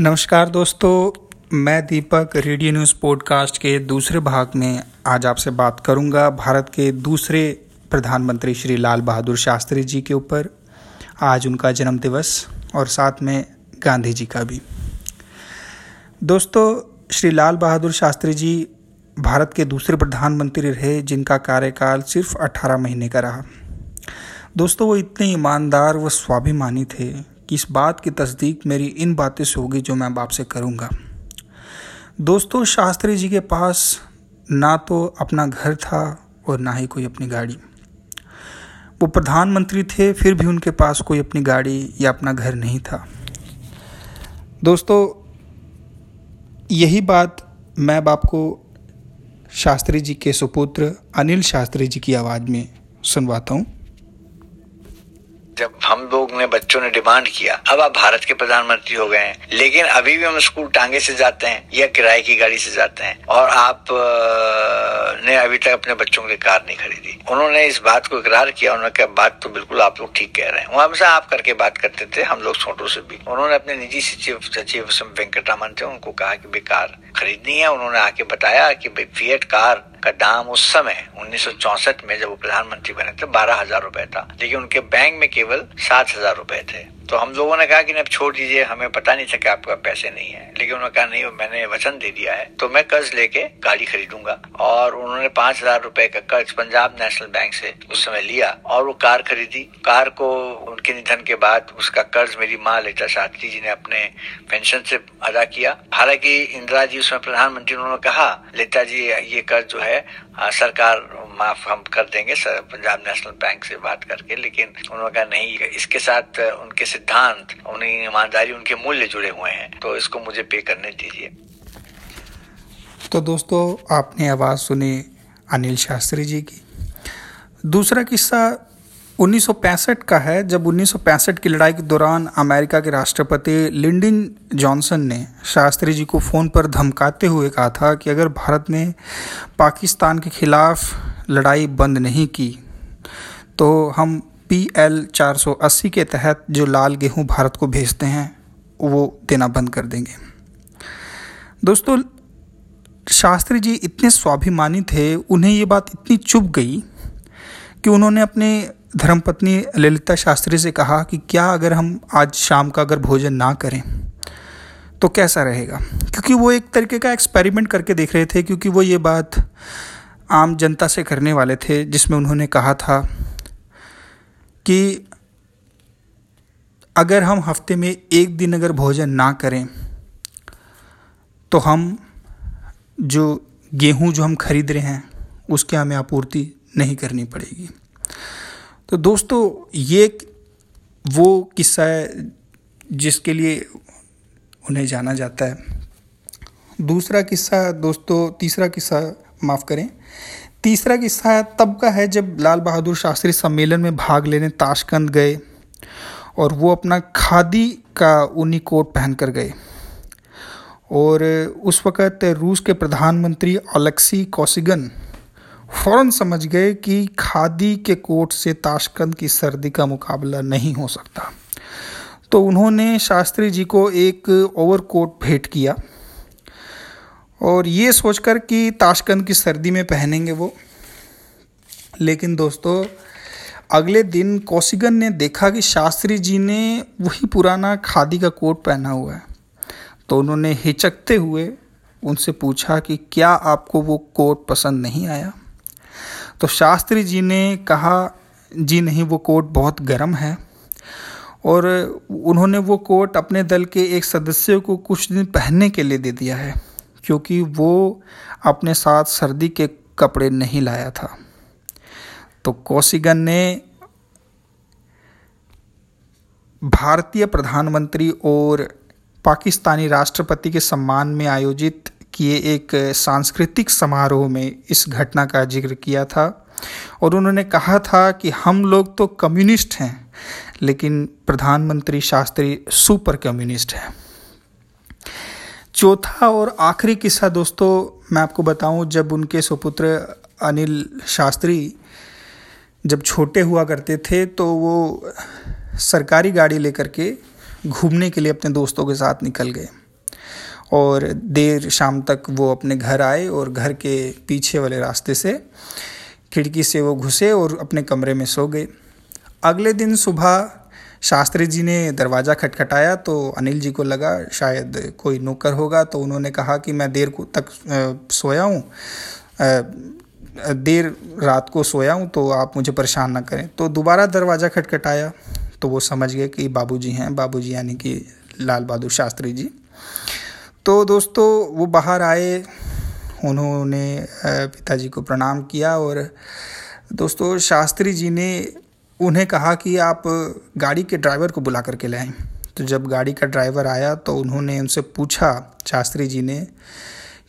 नमस्कार दोस्तों, मैं दीपक रेडियो न्यूज़ पॉडकास्ट के दूसरे भाग में आज आपसे बात करूँगा भारत के दूसरे प्रधानमंत्री श्री लाल बहादुर शास्त्री जी के ऊपर। आज उनका जन्म दिवस और साथ में गांधी जी का भी। दोस्तों, श्री लाल बहादुर शास्त्री जी भारत के दूसरे प्रधानमंत्री रहे, जिनका कार्यकाल सिर्फ़ 18 महीने का रहा। दोस्तों, वो इतने ईमानदार व स्वाभिमानी थे कि इस बात की तस्दीक मेरी इन बातें से होगी जो मैं अब आपसे करूँगा। दोस्तों, शास्त्री जी के पास ना तो अपना घर था और ना ही कोई अपनी गाड़ी। वो प्रधानमंत्री थे, फिर भी उनके पास कोई अपनी गाड़ी या अपना घर नहीं था। दोस्तों, यही बात मैं अब आपको शास्त्री जी के सुपुत्र अनिल शास्त्री जी की आवाज़ में सुनवाता हूँ। जब हम लोग ने बच्चों ने डिमांड किया, अब आप भारत के प्रधानमंत्री हो गए हैं। लेकिन अभी भी हम स्कूल टांगे से जाते हैं या किराए की गाड़ी से जाते हैं और आप ने अभी तक अपने बच्चों के लिए कार नहीं खरीदी। उन्होंने इस बात को इकरार किया, उन्होंने कहा, बात तो बिल्कुल आप लोग ठीक कह रहे हैं। वहाँ हमेशा आप करके बात करते थे, हम लोग छोटों से भी। उन्होंने अपने निजी सचिव सचिव वेंकटरामन थे उनको कहा कि, भाई कार खरीदनी है। उन्होंने आके बताया कि, भाई कार का दाम उस समय उन्नीस में जब वो प्रधानमंत्री बने थे, बारह हज़ार रूपए था। लेकिन उनके बैंक में केवल सात हज़ार रूपए थे। तो हम लोगों ने कहा कि अब छोड़ दीजिए, हमें पता नहीं था कि आपका पैसे नहीं है। लेकिन उन्होंने कहा, नहीं, मैंने वचन दे दिया है तो मैं कर्ज लेके गाड़ी खरीदूँगा। और उन्होंने पाँच हज़ार रूपए का कर्ज पंजाब नेशनल बैंक से उस समय लिया और वो कार खरीदी। कार को उनके निधन के बाद उसका कर्ज मेरी माँ लेता शास्त्री जी ने अपने पेंशन से अदा किया। हालाँकि इंदिरा जी उसमें प्रधानमंत्री, उन्होंने कहा, लेता जी, ये कर्ज जो है सरकार माफ़ हम कर देंगे पंजाब नेशनल बैंक से बात करके, लेकिन उन्होंने कहा, नहीं, इसके साथ, उनके सिद्धांत, उनकी ईमानदारी, उनके मूल्य जुड़े हुए हैं तो इसको मुझे पे करने दीजिए। तो दोस्तों, आपने आवाज़ सुनी अनिल शास्त्री जी की। दूसरा किस्सा 1965 का है, जब 1965 की लड़ाई के दौरान अमेरिका के राष्ट्रपति लिंडन जॉनसन ने शास्त्री जी को फ़ोन पर धमकाते हुए कहा था कि अगर भारत ने पाकिस्तान के खिलाफ लड़ाई बंद नहीं की। तो हम पी एल चार सौ अस्सी के तहत जो लाल गेहूँ भारत को भेजते हैं, वो देना बंद कर देंगे। दोस्तों, शास्त्री जी इतने स्वाभिमानी थे, उन्हें ये बात इतनी चुप गई कि उन्होंने अपने धर्मपत्नी ललिता शास्त्री से कहा कि क्या अगर हम आज शाम का अगर भोजन ना करें तो कैसा रहेगा? क्योंकि वो एक तरीके का एक्सपेरिमेंट करके देख रहे थे, क्योंकि वो ये बात आम जनता से करने वाले थे, जिसमें उन्होंने कहा था कि अगर हम हफ़्ते में एक दिन अगर भोजन ना करें तो हम जो गेहूँ जो हम खरीद रहे हैं, उसकी हमें आपूर्ति नहीं करनी पड़ेगी। तो दोस्तों, ये वो किस्सा है जिसके लिए उन्हें जाना जाता है। दूसरा किस्सा, दोस्तों, तीसरा किस्सा माफ़ करें। तीसरा किस्सा तब का है जब लाल बहादुर शास्त्री सम्मेलन में भाग लेने ताशकंद गए और वो अपना खादी का ऊनी कोट पहन कर गए। और उस वक़्त रूस के प्रधानमंत्री अलेक्सी कौसिगन फ़ौरन समझ गए कि खादी के कोट से ताशकंद की सर्दी का मुकाबला नहीं हो सकता। तो उन्होंने शास्त्री जी को एक ओवर कोट भेंट किया। और ये सोचकर कि ताशकंद की सर्दी में पहनेंगे वो। लेकिन दोस्तों, अगले दिन कौशिगन ने देखा कि शास्त्री जी ने वही पुराना खादी का कोट पहना हुआ है। तो उन्होंने हिचकते हुए उनसे पूछा कि क्या आपको वो कोट पसंद नहीं आया? तो शास्त्री जी ने कहा, जी नहीं, वो कोट बहुत गर्म है। और उन्होंने वो कोट अपने दल के एक सदस्य को कुछ दिन पहनने के लिए दे दिया है। क्योंकि वो अपने साथ सर्दी के कपड़े नहीं लाया था। तो कौशिगन ने भारतीय प्रधानमंत्री और पाकिस्तानी राष्ट्रपति के सम्मान में आयोजित किए एक सांस्कृतिक समारोह में इस घटना का ज़िक्र किया था और उन्होंने कहा था कि हम लोग तो कम्युनिस्ट हैं, लेकिन प्रधानमंत्री शास्त्री सुपर कम्युनिस्ट है। चौथा और आखिरी किस्सा दोस्तों मैं आपको बताऊँ, जब उनके सुपुत्र अनिल शास्त्री जब छोटे हुआ करते थे तो वो सरकारी गाड़ी लेकर के घूमने के लिए अपने दोस्तों के साथ निकल गए। और देर शाम तक वो अपने घर आए और घर के पीछे वाले रास्ते से खिड़की से वो घुसे और अपने कमरे में सो गए। अगले दिन सुबह शास्त्री जी ने दरवाज़ा खटखटाया तो अनिल जी को लगा, शायद कोई नौकर होगा। तो उन्होंने कहा कि, मैं देर को तक सोया हूँ। देर रात को सोया हूँ तो आप मुझे परेशान ना करें। तो दोबारा दरवाज़ा खटखटाया तो वो समझ गए कि बाबूजी हैं। बाबूजी यानी कि लाल बहादुर शास्त्री जी। तो दोस्तों, वो बाहर आए। उन्होंने पिताजी को प्रणाम किया और दोस्तों, शास्त्री जी ने उन्हें कहा कि आप गाड़ी के ड्राइवर को बुला करके लाएँ तो जब गाड़ी का ड्राइवर आया तो उन्होंने उनसे पूछा, शास्त्री जी ने,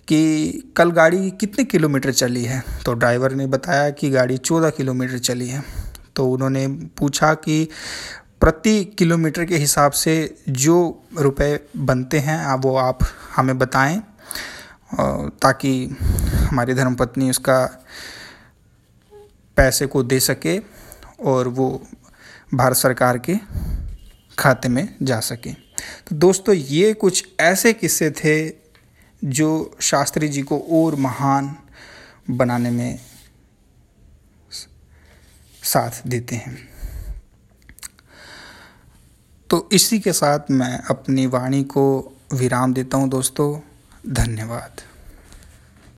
कि कल गाड़ी कितने किलोमीटर चली है? तो ड्राइवर ने बताया कि गाड़ी चौदह किलोमीटर चली है। तो उन्होंने पूछा कि प्रति किलोमीटर के हिसाब से जो रुपए बनते हैं वो आप हमें बताएँ ताकि हमारी धर्मपत्नी उसका पैसे को दे सके। और वो भारत सरकार के खाते में जा सके। तो दोस्तों, ये कुछ ऐसे किस्से थे जो शास्त्री जी को और महान बनाने में साथ देते हैं। तो इसी के साथ मैं अपनी वाणी को विराम देता हूँ दोस्तों। धन्यवाद।